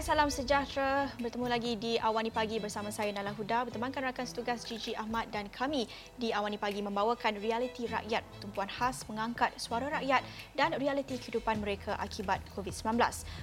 Salam sejahtera. Bertemu lagi di Awani Pagi bersama saya Nala Huda bertemankan rakan setugas Gigi Ahmad dan kami di Awani Pagi membawakan realiti rakyat, tumpuan khas mengangkat suara rakyat dan realiti kehidupan mereka akibat COVID-19.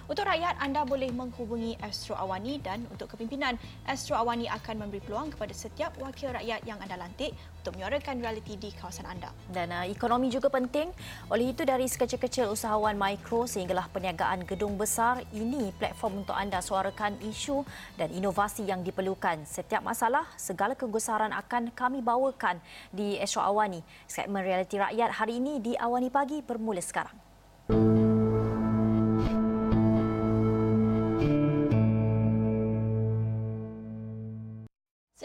Untuk rakyat, anda boleh menghubungi Astro Awani dan untuk kepimpinan, Astro Awani akan memberi peluang kepada setiap wakil rakyat yang anda lantik untuk menyuarakan realiti di kawasan anda. Dan uh, ekonomi juga penting. Oleh itu dari sekecil-kecil usahawan mikro sehinggalah perniagaan gedung besar, ini platform untuk anda suarakan isu dan inovasi yang diperlukan. Setiap masalah, segala kegusaran akan kami bawakan di Astro Awani. Segmen Realiti Rakyat hari ini di Awani Pagi bermula sekarang.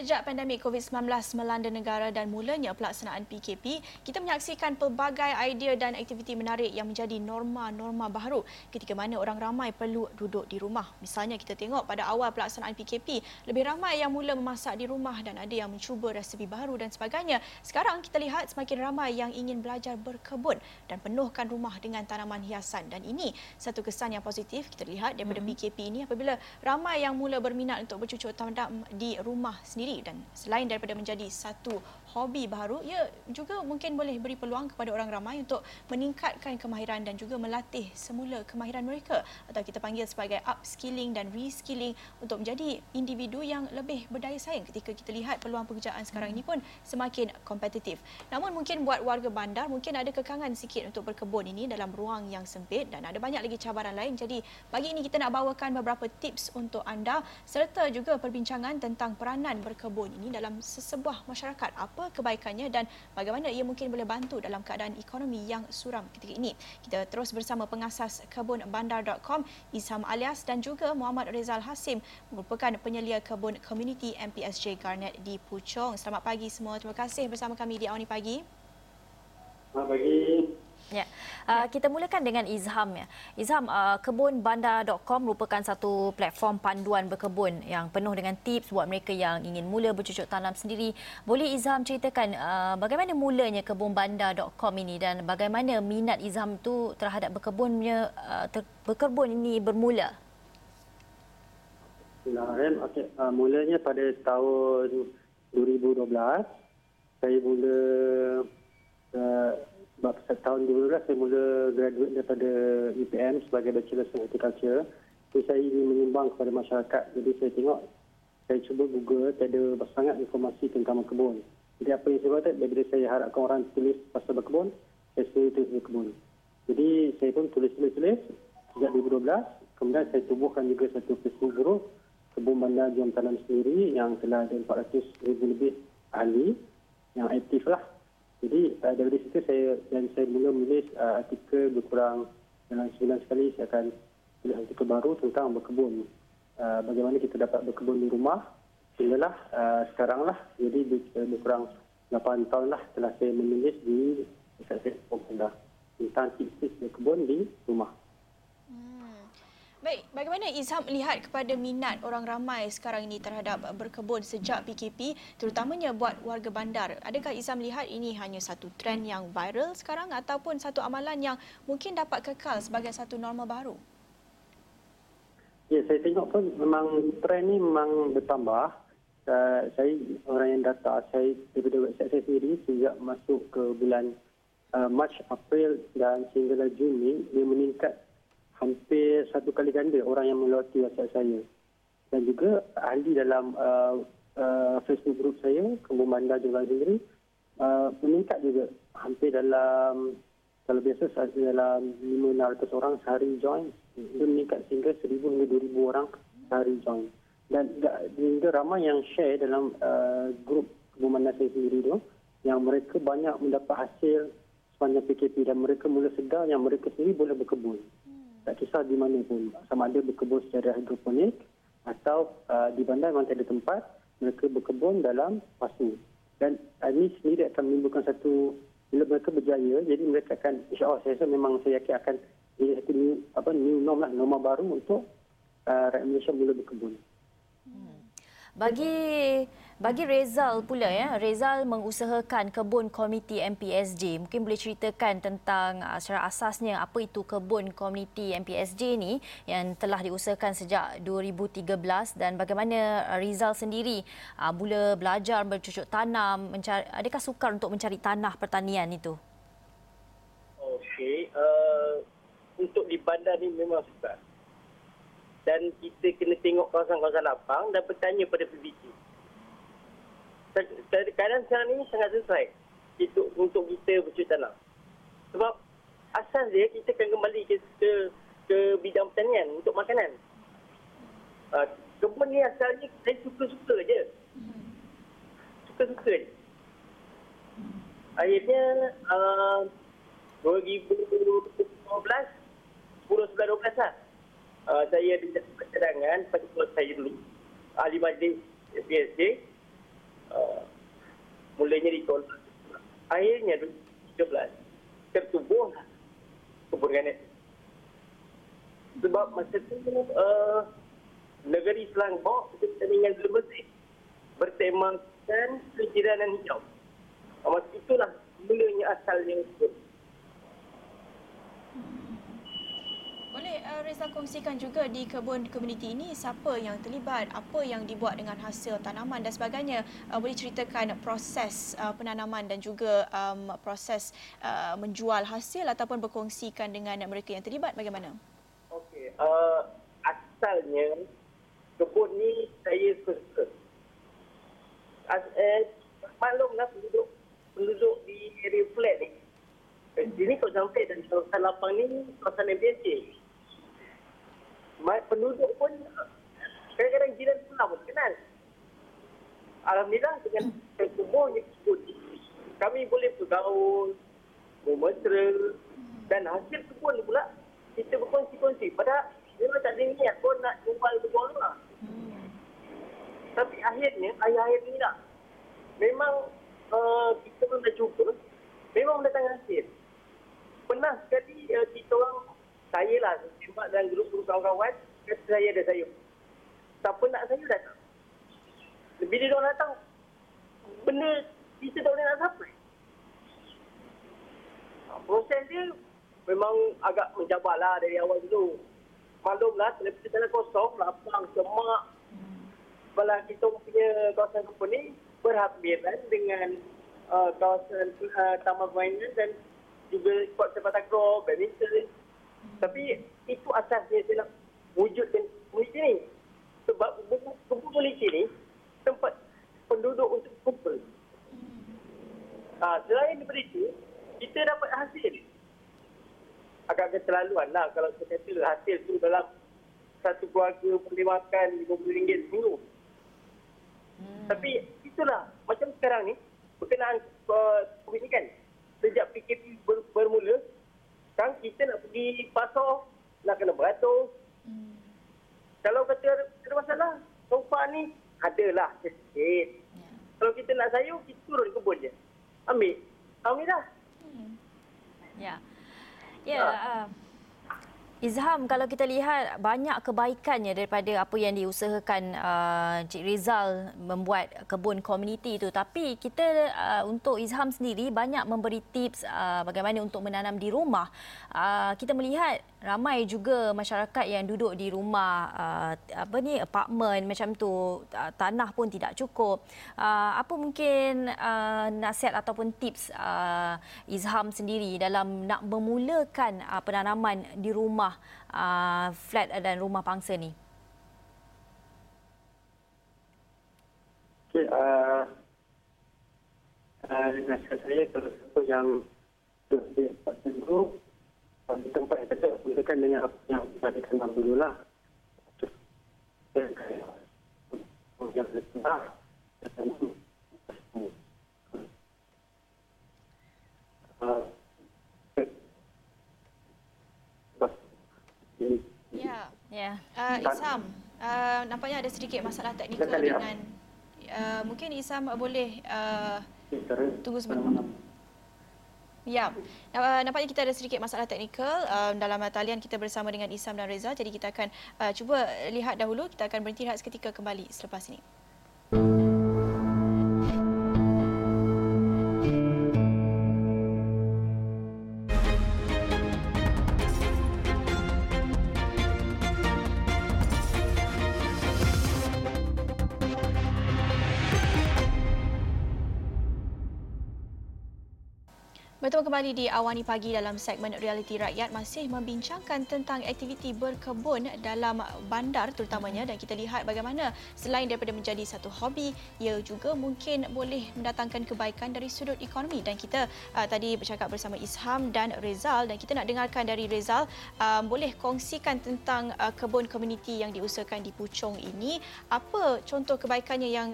Sejak pandemik COVID-19 melanda negara dan mulanya pelaksanaan PKP, kita menyaksikan pelbagai idea dan aktiviti menarik yang menjadi norma-norma baru ketika mana orang ramai perlu duduk di rumah. Misalnya kita tengok pada awal pelaksanaan PKP, lebih ramai yang mula memasak di rumah dan ada yang mencuba resepi baru dan sebagainya. Sekarang kita lihat semakin ramai yang ingin belajar berkebun dan penuhkan rumah dengan tanaman hiasan dan ini satu kesan yang positif kita lihat daripada hmm. PKP ini apabila ramai yang mula berminat untuk bercucuk tanam di rumah sendiri sendiri dan selain daripada menjadi satu hobi baru ia juga mungkin boleh beri peluang kepada orang ramai untuk meningkatkan kemahiran dan juga melatih semula kemahiran mereka atau kita panggil sebagai upskilling dan reskilling untuk menjadi individu yang lebih berdaya saing ketika kita lihat peluang pekerjaan sekarang ini pun semakin kompetitif. Namun mungkin buat warga bandar mungkin ada kekangan sikit untuk berkebun ini dalam ruang yang sempit dan ada banyak lagi cabaran lain. Jadi pagi ini kita nak bawakan beberapa tips untuk anda serta juga perbincangan tentang peranan berkebun kebun ini dalam sesebuah masyarakat apa kebaikannya dan bagaimana ia mungkin boleh bantu dalam keadaan ekonomi yang suram ketika ini. Kita terus bersama pengasas kebunbandar.com Isham Alias dan juga Muhammad Rezal Hasim merupakan penyelia kebun community MPSJ Garnet di Puchong. Selamat pagi semua. Terima kasih bersama kami di Awani Pagi. Selamat pagi. Ya. Uh, kita mulakan dengan Izham ya. Izham uh, kebunbandar.com merupakan satu platform panduan berkebun yang penuh dengan tips buat mereka yang ingin mula bercucuk tanam sendiri. Boleh Izham ceritakan uh, bagaimana mulanya kebunbandar.com ini dan bagaimana minat Izham tu terhadap berkebunnya uh, ter- berkebun ini bermula? Bismillahirrahmanirrahim. Okay. Uh, mulanya pada tahun 2012 saya mula uh, sebab tahun 2012 saya mula graduate daripada UPM sebagai Bachelor of Horticulture. Jadi saya ingin menyumbang kepada masyarakat. Jadi saya tengok, saya cuba Google, tak ada sangat informasi tentang berkebun. Jadi apa yang saya buat, bila saya harapkan orang tulis pasal berkebun, saya suruh tulis berkebun. Jadi saya pun tulis-tulis-tulis sejak 2012. Kemudian saya tubuhkan juga satu Facebook group, Kebun Bandar Jom Tanam Sendiri yang telah ada 400 ribu lebih ahli yang aktif lah jadi uh, dari situ saya dan saya mula menulis uh, artikel berkurang dalam sebulan sekali saya akan tulis artikel baru tentang berkebun. Uh, bagaimana kita dapat berkebun di rumah. Sehinggalah uh, sekarang lah. Jadi berkurang 8 tahun lah setelah saya menulis di Facebook tentang tips-tips berkebun di rumah. Baik, bagaimana Izham melihat kepada minat orang ramai sekarang ini terhadap berkebun sejak PKP, terutamanya buat warga bandar? Adakah Izham melihat ini hanya satu trend yang viral sekarang ataupun satu amalan yang mungkin dapat kekal sebagai satu norma baru? Ya, saya tengok pun memang trend ini memang bertambah. Uh, saya orang yang data saya daripada website saya sendiri sejak masuk ke bulan uh, Mac, April dan sehingga Jun ini, dia meningkat hampir satu kali ganda orang yang melalui website saya. Dan juga ahli dalam uh, uh, Facebook group saya, Kebun Bandar juga sendiri, uh, meningkat juga. Hampir dalam, kalau biasa dalam 500 orang sehari join, dia meningkat sehingga 1,000 hingga 2,000 orang sehari join. Dan juga ramai yang share dalam uh, grup Kebun Bandar saya sendiri tu, yang mereka banyak mendapat hasil sepanjang PKP dan mereka mula sedar yang mereka sendiri boleh berkebun tak kisah di mana pun. Sama ada berkebun secara hidroponik atau uh, di bandar memang ada tempat mereka berkebun dalam pasu. Dan uh, ini sendiri akan menimbulkan satu bila mereka berjaya jadi mereka akan insyaAllah saya rasa memang saya yakin akan jadi satu new, apa, new norm lah norma baru untuk uh, rakyat Malaysia mula berkebun. Hmm. Bagi Bagi Rezal pula ya, Rezal mengusahakan kebun komuniti MPSJ. Mungkin boleh ceritakan tentang uh, secara asasnya apa itu kebun komuniti MPSJ ni yang telah diusahakan sejak 2013 dan bagaimana uh, Rizal sendiri uh, mula belajar bercucuk tanam, mencari, adakah sukar untuk mencari tanah pertanian itu? Okey, uh, untuk di bandar ni memang sukar. Dan kita kena tengok kawasan-kawasan lapang dan bertanya pada PBT kadang sekarang ini sangat sesuai itu untuk kita bercucuk tanam. Sebab asas dia kita akan kembali ke, ke, ke bidang pertanian untuk makanan. Uh, kebun ni asalnya saya suka-suka je. Suka-suka je. Akhirnya uh, 2012, 10, 11, 12 lah. Uh, saya dapat cadangan pada saya dulu. Ahli majlis PSJ uh, mulanya ditolak. Akhirnya 2013 tertubuh kebun ganet. Sebab masa itu uh, negeri Selangor pertandingan bersih bertemakan kejiranan hijau. Uh, masa itulah mulanya asalnya itu. Reza kongsikan juga di kebun komuniti ini siapa yang terlibat, apa yang dibuat dengan hasil tanaman dan sebagainya. Uh, boleh ceritakan proses uh, penanaman dan juga um, proses uh, menjual hasil ataupun berkongsikan dengan mereka yang terlibat bagaimana? Okey, uh, asalnya kebun ni saya suka. As, eh, maklumlah penduduk, penduduk di area flat ni. Eh, ini kau sampai dan kawasan lapang ni kawasan MPSC penduduk pun kadang-kadang jiran pula pun kenal. Alhamdulillah dengan terkuburnya kebun kami boleh bergaul, bermesra dan hasil kebun pula kita berkongsi-kongsi. Padahal memang tak ada niat pun nak jual berbual lah. Tapi akhirnya, akhir-akhir ni lah. Memang uh, kita pun dah cuba, memang mendatangkan hasil. Pernah sekali uh, kita orang saya lah tembak dalam grup-grup kawan-kawan kata saya ada sayur siapa nak sayur datang? Bila dia datang benda kita tak boleh nak sampai. Ha, proses dia memang agak mencabar lah dari awal dulu. Maklumlah selepas tanah kosong lapang semak. Sebelah kita punya kawasan company berhampiran dengan uh, kawasan uh, taman permainan dan juga sport sepak takraw, badminton, tapi itu asasnya saya nak wujudkan komuniti ni. Sebab komuniti ni tempat penduduk untuk kumpul. Ha, selain daripada itu, kita dapat hasil. Agak keterlaluan lah kalau saya kata hasil tu dalam satu keluarga boleh makan RM50 seminggu. Hmm. Tapi itulah, macam sekarang ni, berkenaan uh, COVID ni kan, sejak PKP ber, bermula, kan kita nak pergi pasar nak kena beratus. Hmm. Kalau kata ada, ada masalah, sofa ni adalah sikit. Ya. Kalau kita nak sayur, kita turun kebun je. Ambil. Alhamdulillah. Hmm. Ya. Ya. Yeah, uh, Izham, kalau kita lihat banyak kebaikannya daripada apa yang diusahakan uh, Cik Rizal membuat kebun komuniti itu. Tapi kita uh, untuk Izham sendiri banyak memberi tips uh, bagaimana untuk menanam di rumah. Uh, kita melihat ramai juga masyarakat yang duduk di rumah uh, apa ni apartmen macam tu uh, tanah pun tidak cukup. Uh, apa mungkin uh, nasihat ataupun tips uh, Izham sendiri dalam nak memulakan uh, penanaman di rumah uh, flat dan rumah pangsa ni? Okay, uh, uh, nasihat saya kalau siapa yang di dulu di tempat yang kata mulakan dengan apa yang ada kenal dulu lah. Yang lebih Uh, Ya. Ya. Uh, Isam, uh, nampaknya ada sedikit masalah teknikal dengan uh, mungkin Isam boleh uh, tunggu sebentar. Ya, nampaknya kita ada sedikit masalah teknikal uh, dalam talian kita bersama dengan Isam dan Reza. Jadi kita akan uh, cuba lihat dahulu. Kita akan berhenti rehat seketika kembali selepas ini. Bertemu kembali di Awani Pagi dalam segmen Realiti Rakyat. Masih membincangkan tentang aktiviti berkebun dalam bandar terutamanya. Dan kita lihat bagaimana selain daripada menjadi satu hobi ia juga mungkin boleh mendatangkan kebaikan dari sudut ekonomi. Dan kita uh, tadi bercakap bersama Isham dan Rezal dan kita nak dengarkan dari Rezal uh, boleh kongsikan tentang uh, kebun komuniti yang diusahakan di Puchong ini. Apa contoh kebaikannya yang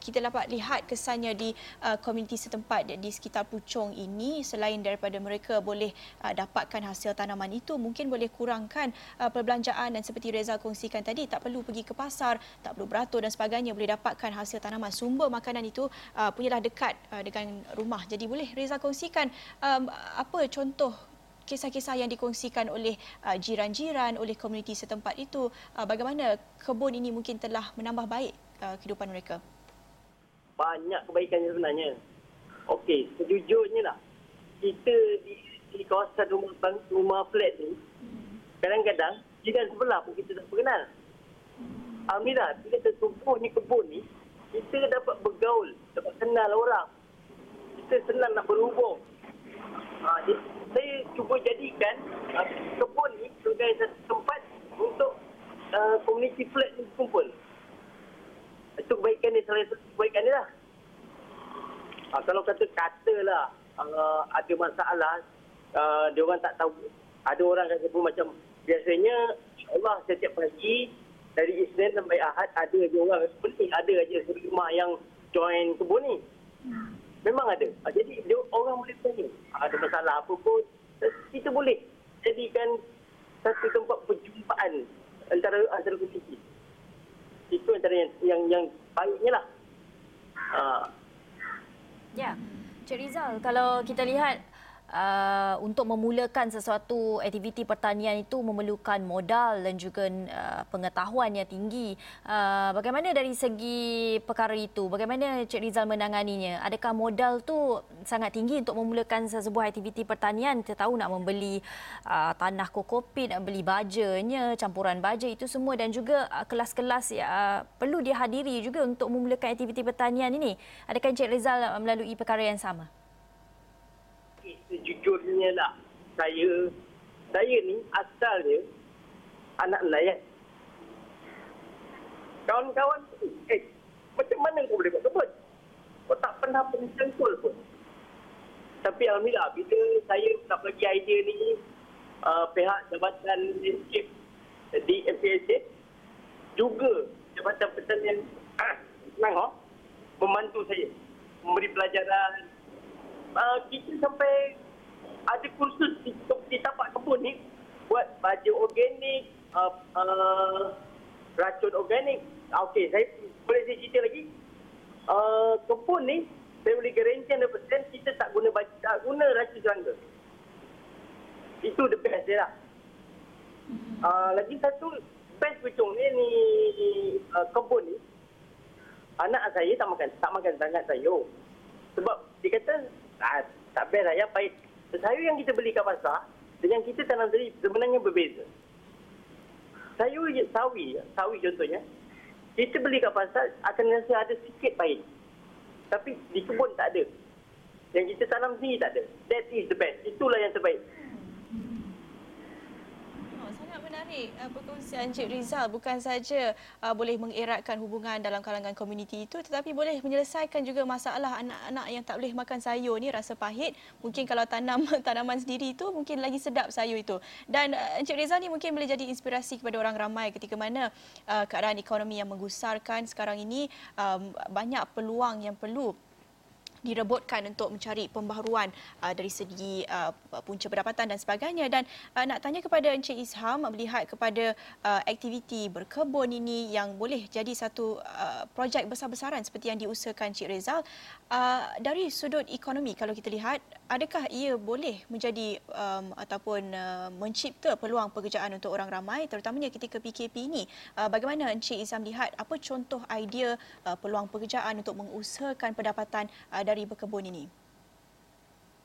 kita dapat lihat kesannya di uh, komuniti setempat di sekitar Puchong ini. Selain daripada mereka boleh uh, dapatkan hasil tanaman itu mungkin boleh kurangkan uh, perbelanjaan dan seperti Reza kongsikan tadi tak perlu pergi ke pasar tak perlu beratur dan sebagainya boleh dapatkan hasil tanaman. Sumber makanan itu uh, punyalah dekat uh, dengan rumah. Jadi boleh Reza kongsikan um, apa contoh kisah-kisah yang dikongsikan oleh uh, jiran-jiran oleh komuniti setempat itu uh, bagaimana kebun ini mungkin telah menambah baik uh, kehidupan mereka banyak kebaikan sebenarnya okey sejujurnya lah kita di, di kawasan rumah rumah flat ni kadang-kadang jiran sebelah pun kita tak kenal. Alhamdulillah, bila tertumpuhnya kebun ni, kita dapat bergaul, dapat kenal orang. Kita senang nak berhubung. Ha, jadi, saya cuba jadikan uh, kebun ni sebagai satu tempat untuk uh, komuniti flat ni berkumpul. Itu kebaikan salah satu kebaikan ni lah. Ha, kalau kata katalah uh, ada masalah, uh, dia orang tak tahu. Ada orang kata pun macam biasanya Allah setiap pagi dari Isnin sampai Ahad ada je orang penting ada aja rumah yang join kebun ni. Memang ada. Uh, jadi dia, orang boleh tanya ada masalah apa pun kita boleh jadikan satu tempat perjumpaan antara antara komuniti. Antara yang yang, yang baiknya lah. Uh, ya. Yeah. Cik Rizal, kalau kita lihat uh, untuk memulakan sesuatu aktiviti pertanian itu memerlukan modal dan juga uh, pengetahuan yang tinggi. Uh, bagaimana dari segi perkara itu? Bagaimana Cik Rizal menanganinya? Adakah modal tu sangat tinggi untuk memulakan sebuah aktiviti pertanian? Kita tahu nak membeli uh, tanah kokopit, nak beli bajanya, campuran baja itu semua dan juga uh, kelas-kelas uh, perlu dihadiri juga untuk memulakan aktiviti pertanian ini. Adakah Cik Rizal melalui perkara yang sama? Sejujurnya lah saya saya ni asalnya anak nelayan. Kawan-kawan eh macam mana kau boleh buat kebun? Kau tak pernah pencengkul pun. Tapi Alhamdulillah bila saya nak bagi idea ni uh, pihak Jabatan Landscape di MPSA juga Jabatan Pertanian ah, senang oh, membantu saya memberi pelajaran uh, kita sampai ada kursus di, di tapak kebun ni buat baju organik, uh, uh, racun organik. Okey, saya boleh saya cerita lagi. Uh, kebun ni saya boleh garanti 100% kita tak guna baju, tak guna racun serangga. Itu the best dia lah. Uh, lagi satu best pucung ni, ni uh, kebun ni anak saya tak makan tak makan sangat sayur. Sebab dia kata ah, tak best lah ya baik sayur yang kita beli kat pasar dengan kita tanam sendiri sebenarnya berbeza. Sayur sawi, sawi contohnya, kita beli kat pasar akan rasa ada sikit pahit. Tapi di kebun tak ada. Yang kita tanam sendiri tak ada. That is the best. Itulah yang terbaik menarik uh, perkongsian Encik Rizal. Bukan saja uh, boleh mengeratkan hubungan dalam kalangan komuniti itu tetapi boleh menyelesaikan juga masalah anak-anak yang tak boleh makan sayur ni rasa pahit. Mungkin kalau tanam tanaman sendiri itu mungkin lagi sedap sayur itu. Dan uh, Encik Rizal ni mungkin boleh jadi inspirasi kepada orang ramai ketika mana uh, keadaan ekonomi yang menggusarkan sekarang ini um, banyak peluang yang perlu direbutkan untuk mencari pembaharuan uh, dari segi uh, punca pendapatan dan sebagainya. Dan uh, nak tanya kepada Encik Isham melihat kepada uh, aktiviti berkebun ini yang boleh jadi satu uh, projek besar-besaran seperti yang diusahakan Cik Rezal uh, dari sudut ekonomi kalau kita lihat adakah ia boleh menjadi um, ataupun uh, mencipta peluang pekerjaan untuk orang ramai terutamanya ketika PKP ini? Uh, bagaimana Encik Isham lihat apa contoh idea uh, peluang pekerjaan untuk mengusahakan pendapatan uh, dari berkebun ini?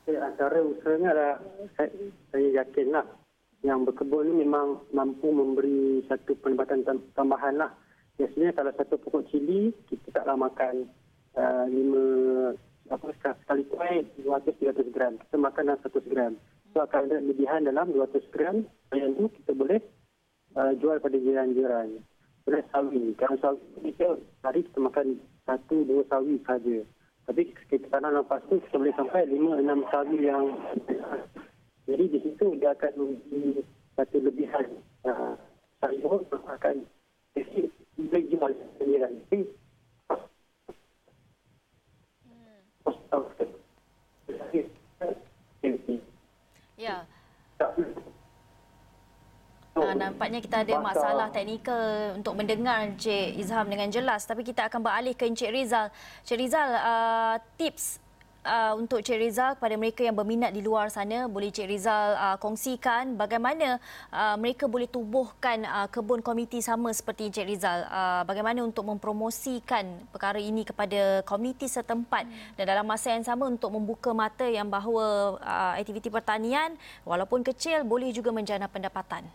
Ya, antara usahanya adalah saya, saya yakinlah yang berkebun ini memang mampu memberi satu pendapatan tambahan lah. Biasanya kalau satu pokok cili, kita taklah makan uh, lima apa sekali kuih 200-300 gram. Kita makan dalam 100 gram. So akan ada lebihan dalam 200 gram. Yang tu kita boleh uh, jual pada jiran-jiran. Boleh sawi. Kalau sawi kita hari kita makan satu dua sawi saja. Tapi kita tanam lepas tu kita boleh sampai lima enam sawi yang jadi di situ dia akan menjadi satu lebihan uh, sayur akan jadi boleh jual sendirian. Jadi Ya. Uh, nampaknya kita ada masalah teknikal untuk mendengar Encik Izham dengan jelas tapi kita akan beralih ke Encik Rizal. Encik Rizal, uh, tips uh, untuk Cik Rizal kepada mereka yang berminat di luar sana boleh Cik Rizal uh, kongsikan bagaimana uh, mereka boleh tubuhkan uh, kebun komuniti sama seperti Cik Rizal uh, bagaimana untuk mempromosikan perkara ini kepada komuniti setempat hmm. dan dalam masa yang sama untuk membuka mata yang bahawa uh, aktiviti pertanian walaupun kecil boleh juga menjana pendapatan.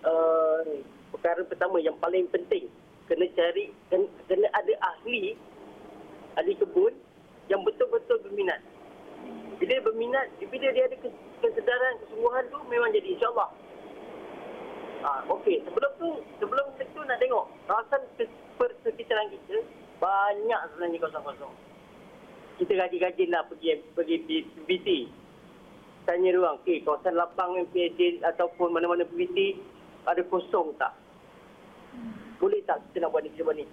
Uh, perkara pertama yang paling penting kena cari kena, kena ada ahli ahli kebun yang betul-betul berminat. Bila berminat, bila dia ada kesedaran, kesungguhan tu memang jadi insyaAllah. Ha, Okey, sebelum tu, sebelum itu nak tengok kawasan persekitaran kita banyak sebenarnya kosong-kosong. Kita gaji-gaji lah pergi pergi PBT. Tanya ruang, okey, kawasan lapang MPAJ ataupun mana-mana PBT ada kosong tak? Boleh tak kita nak buat ni, kita buat ni?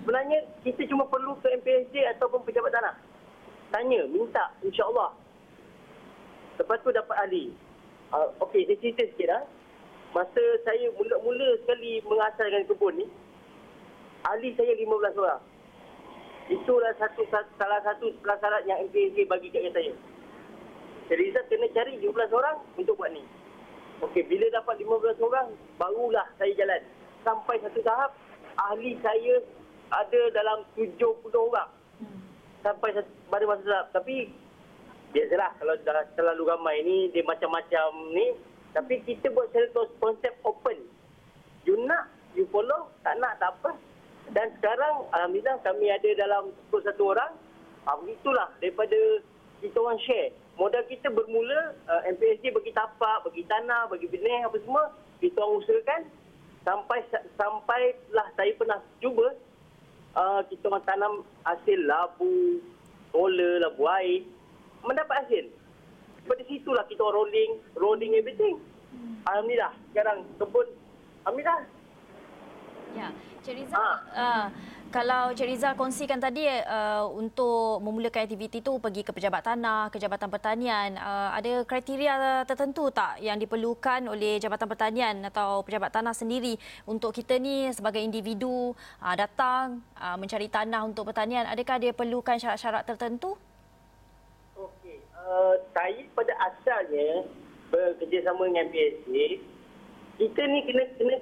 Sebenarnya kita cuma perlu ke MPSJ ataupun pejabat tanah. Tanya, minta, insya-Allah. Lepas tu dapat ahli. Uh, Okey, saya cerita sikit lah. Masa saya mula-mula sekali mengasaskan kebun ni, ahli saya 15 orang. Itulah satu, salah satu syarat yang MPSJ bagi kat saya. Jadi saya kena cari 15 orang untuk buat ni. Okey, bila dapat 15 orang, barulah saya jalan. Sampai satu tahap, ahli saya ada dalam 70 orang. Sampai pada masa tahap. Tapi, biasalah kalau dah terlalu ramai ni, dia macam-macam ni. Tapi kita buat satu konsep open. You nak, you follow. Tak nak, tak apa. Dan sekarang, Alhamdulillah kami ada dalam 21 orang. Ha, begitulah daripada kita orang share. Modal kita bermula, uh, MPSD bagi tapak, bagi tanah, bagi benih, apa semua. Kita orang usahakan. Sampai sampailah saya pernah cuba uh, kita orang tanam hasil labu, roller, labu air, mendapat hasil. Seperti situlah kita orang rolling, rolling everything. Alhamdulillah, sekarang kebun, Alhamdulillah. Ya, Cik Rizal, ha. uh, kalau Cik Rizal kongsikan tadi uh, untuk memulakan aktiviti itu pergi ke pejabat tanah, ke Jabatan Pertanian, uh, ada kriteria tertentu tak yang diperlukan oleh Jabatan Pertanian atau pejabat tanah sendiri untuk kita ni sebagai individu uh, datang uh, mencari tanah untuk pertanian, adakah dia perlukan syarat-syarat tertentu? Okey, uh, saya pada asalnya bekerjasama dengan BSA, kita ni kena kena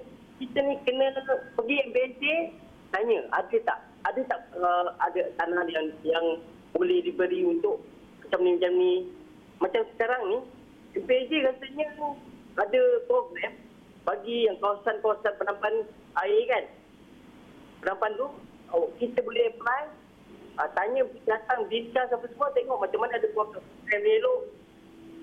kita ni kena pergi BSA tanya ada tak ada tak uh, ada tanah yang yang boleh diberi untuk macam ni macam ni? Macam sekarang ni PJ rasanya ada program bagi yang kawasan-kawasan penampan air kan? Penampan tu oh, kita boleh apply. Uh, tanya datang discuss apa semua tengok macam mana ada program elok.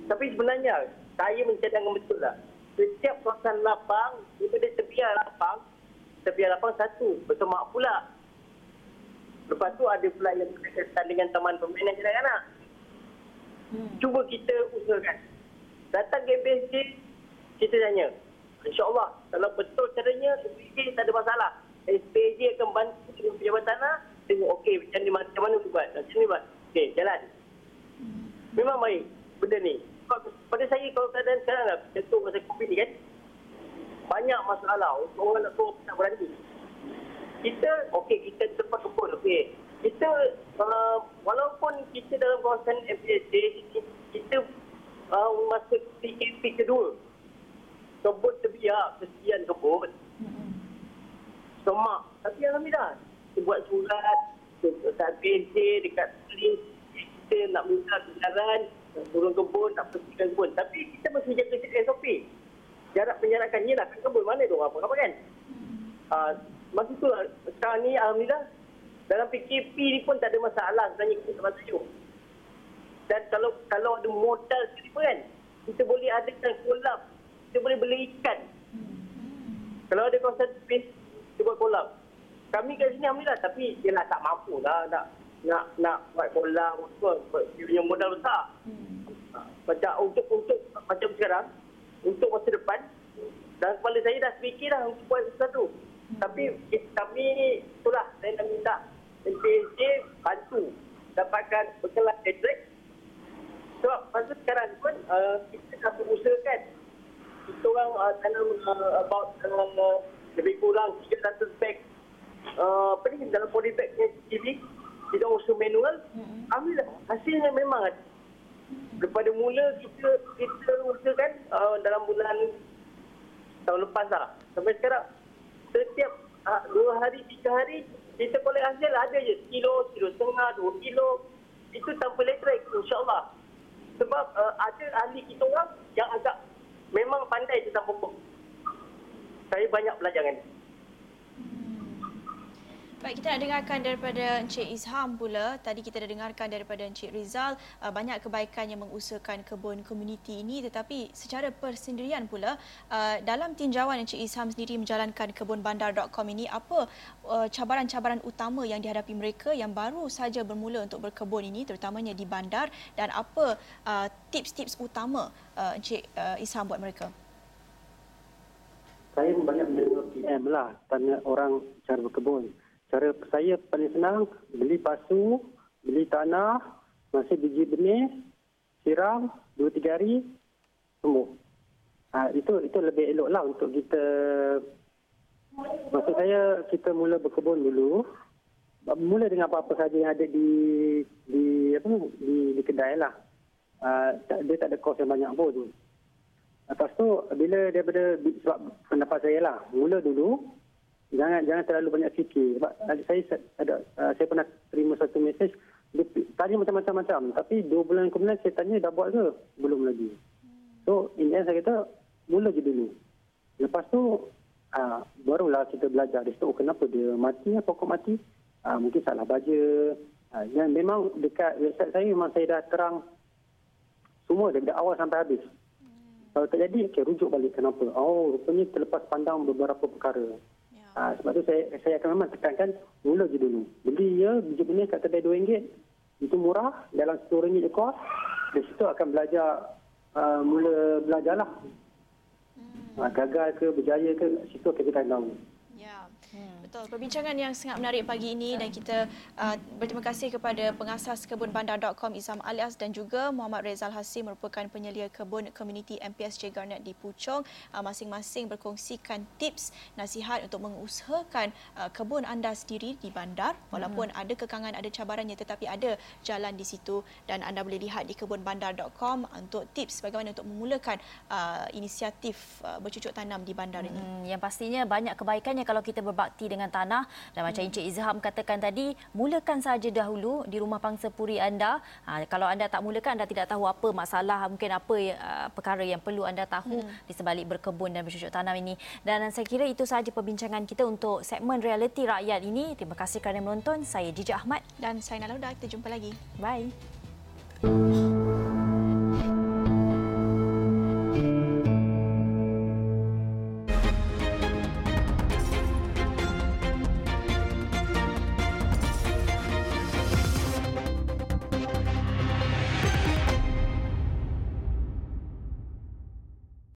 Tapi sebenarnya saya mencadangkan betul lah. Setiap kawasan lapang daripada tepian lapang tepian lapang satu, bersemak pula. Lepas tu ada pula yang berkaitan dengan taman permainan kanak-kanak. Hmm. Cuba kita usahakan. Datang ke MPSJ, kita tanya. InsyaAllah, kalau betul caranya, SPJ tak ada masalah. SPJ akan bantu dengan pejabat tanah, tengok okey, macam ni macam mana tu buat. Macam ni buat. Okey, jalan. Hmm. Memang baik benda ni. Pada saya, kalau keadaan sekarang lah, contoh masa COVID ni kan, banyak masalah untuk orang nak suruh tak berani. Kita, okey, kita tempat kebun, okey. Kita, uh, walaupun kita dalam kawasan MPSD, kita uh, masa PKP kedua, kebun terbiak, kesian kebun. Semak. Tapi Alhamdulillah, kita buat surat, dekat PSD, dekat polis, kita nak minta kebenaran, turun kebun, nak bersihkan kebun. Tapi kita mesti jaga SOP jarak penjarakan ni lah kan kebun mana tu apa apa kan. Uh, masa tu sekarang ni alhamdulillah dalam PKP ni pun tak ada masalah sebenarnya kita tak setuju. Dan kalau kalau ada modal sekali pun kan, kita boleh adakan kolab. Kita boleh beli ikan. Kalau ada kawasan space, kita buat kolab. Kami kat sini Alhamdulillah tapi dia lah tak mampu lah nak nak nak buat kolab dia punya modal besar. Ha, Macam untuk untuk macam sekarang, untuk masa depan, dan kepala saya dah fikir dah untuk buat sesuatu. Tapi eh, kami itulah saya nak minta MPSJ bantu dapatkan bekalan elektrik sebab masa sekarang pun uh, kita dah berusahakan. Kita orang uh, tanam uh, about uh, lebih kurang 300 beg. Uh, apa ni dalam bag yang TV kita usaha manual. Alhamdulillah hasilnya memang ada daripada mula kita kita usahakan uh, dalam bulan tahun lepas lah sampai sekarang setiap uh, dua hari tiga hari kita kolek hasil ada je kilo kilo setengah dua kilo itu tanpa elektrik insyaAllah sebab uh, ada ahli kita orang yang agak memang pandai tentang pokok. Saya banyak belajar dengan dia. Baik, kita nak dengarkan daripada Encik Izham pula. Tadi kita dah dengarkan daripada Encik Rizal uh, banyak kebaikan yang mengusahakan kebun komuniti ini tetapi secara persendirian pula uh, dalam tinjauan Encik Izham sendiri menjalankan kebunbandar.com ini apa uh, cabaran-cabaran utama yang dihadapi mereka yang baru saja bermula untuk berkebun ini terutamanya di bandar dan apa tips-tips utama Encik Izham buat mereka? Saya banyak mendengar PM lah tanya orang cara berkebun. Cara saya paling senang beli pasu, beli tanah, masih biji benih, siram dua tiga hari sembuh. Ha, itu itu lebih elok lah untuk kita. Maksud saya kita mula berkebun dulu. Mula dengan apa-apa saja yang ada di di apa di, di kedai lah. Uh, dia tak ada kos yang banyak pun. Lepas tu bila daripada sebab pendapat saya lah, mula dulu jangan jangan terlalu banyak fikir. Sebab saya ada uh, saya pernah terima satu mesej dia tanya macam-macam macam tapi dua bulan kemudian saya tanya dah buat ke? Belum lagi. So in end saya kata mula je dulu. Lepas tu uh, barulah kita belajar di situ oh, kenapa dia mati ya, pokok mati? Uh, mungkin salah baja uh, dan memang dekat website saya memang saya dah terang semua dari awal sampai habis. Kalau terjadi, okay, rujuk balik kenapa. Oh, rupanya terlepas pandang beberapa perkara. Ha, sebab tu saya saya akan memang tekankan mula je dulu. Beli ya biji benih kat kedai RM2 itu murah dalam RM10 je kos. Di situ akan belajar uh, mula belajarlah. Ha, gagal ke berjaya ke situ kita akan tahu. Betul. Perbincangan yang sangat menarik pagi ini dan kita uh, berterima kasih kepada pengasas kebunbandar.com Izam Alias dan juga Muhammad Rezal Hasim merupakan penyelia kebun komuniti MPSJ Garnet di Puchong. Uh, masing-masing berkongsikan tips nasihat untuk mengusahakan uh, kebun anda sendiri di bandar walaupun hmm. ada kekangan ada cabarannya tetapi ada jalan di situ dan anda boleh lihat di kebunbandar.com untuk tips bagaimana untuk memulakan uh, inisiatif uh, bercucuk tanam di bandar hmm. ini. Yang pastinya banyak kebaikannya kalau kita berbakti dengan dengan tanah. Dan macam hmm. Encik Izham katakan tadi mulakan saja dahulu di rumah pangsa puri anda. Ha, kalau anda tak mulakan anda tidak tahu apa masalah mungkin apa uh, perkara yang perlu anda tahu hmm. di sebalik berkebun dan bercucuk tanam ini. Dan saya kira itu sahaja perbincangan kita untuk segmen realiti rakyat ini. Terima kasih kerana menonton. Saya Jija Ahmad. Dan saya Nalauda. Kita jumpa lagi. Bye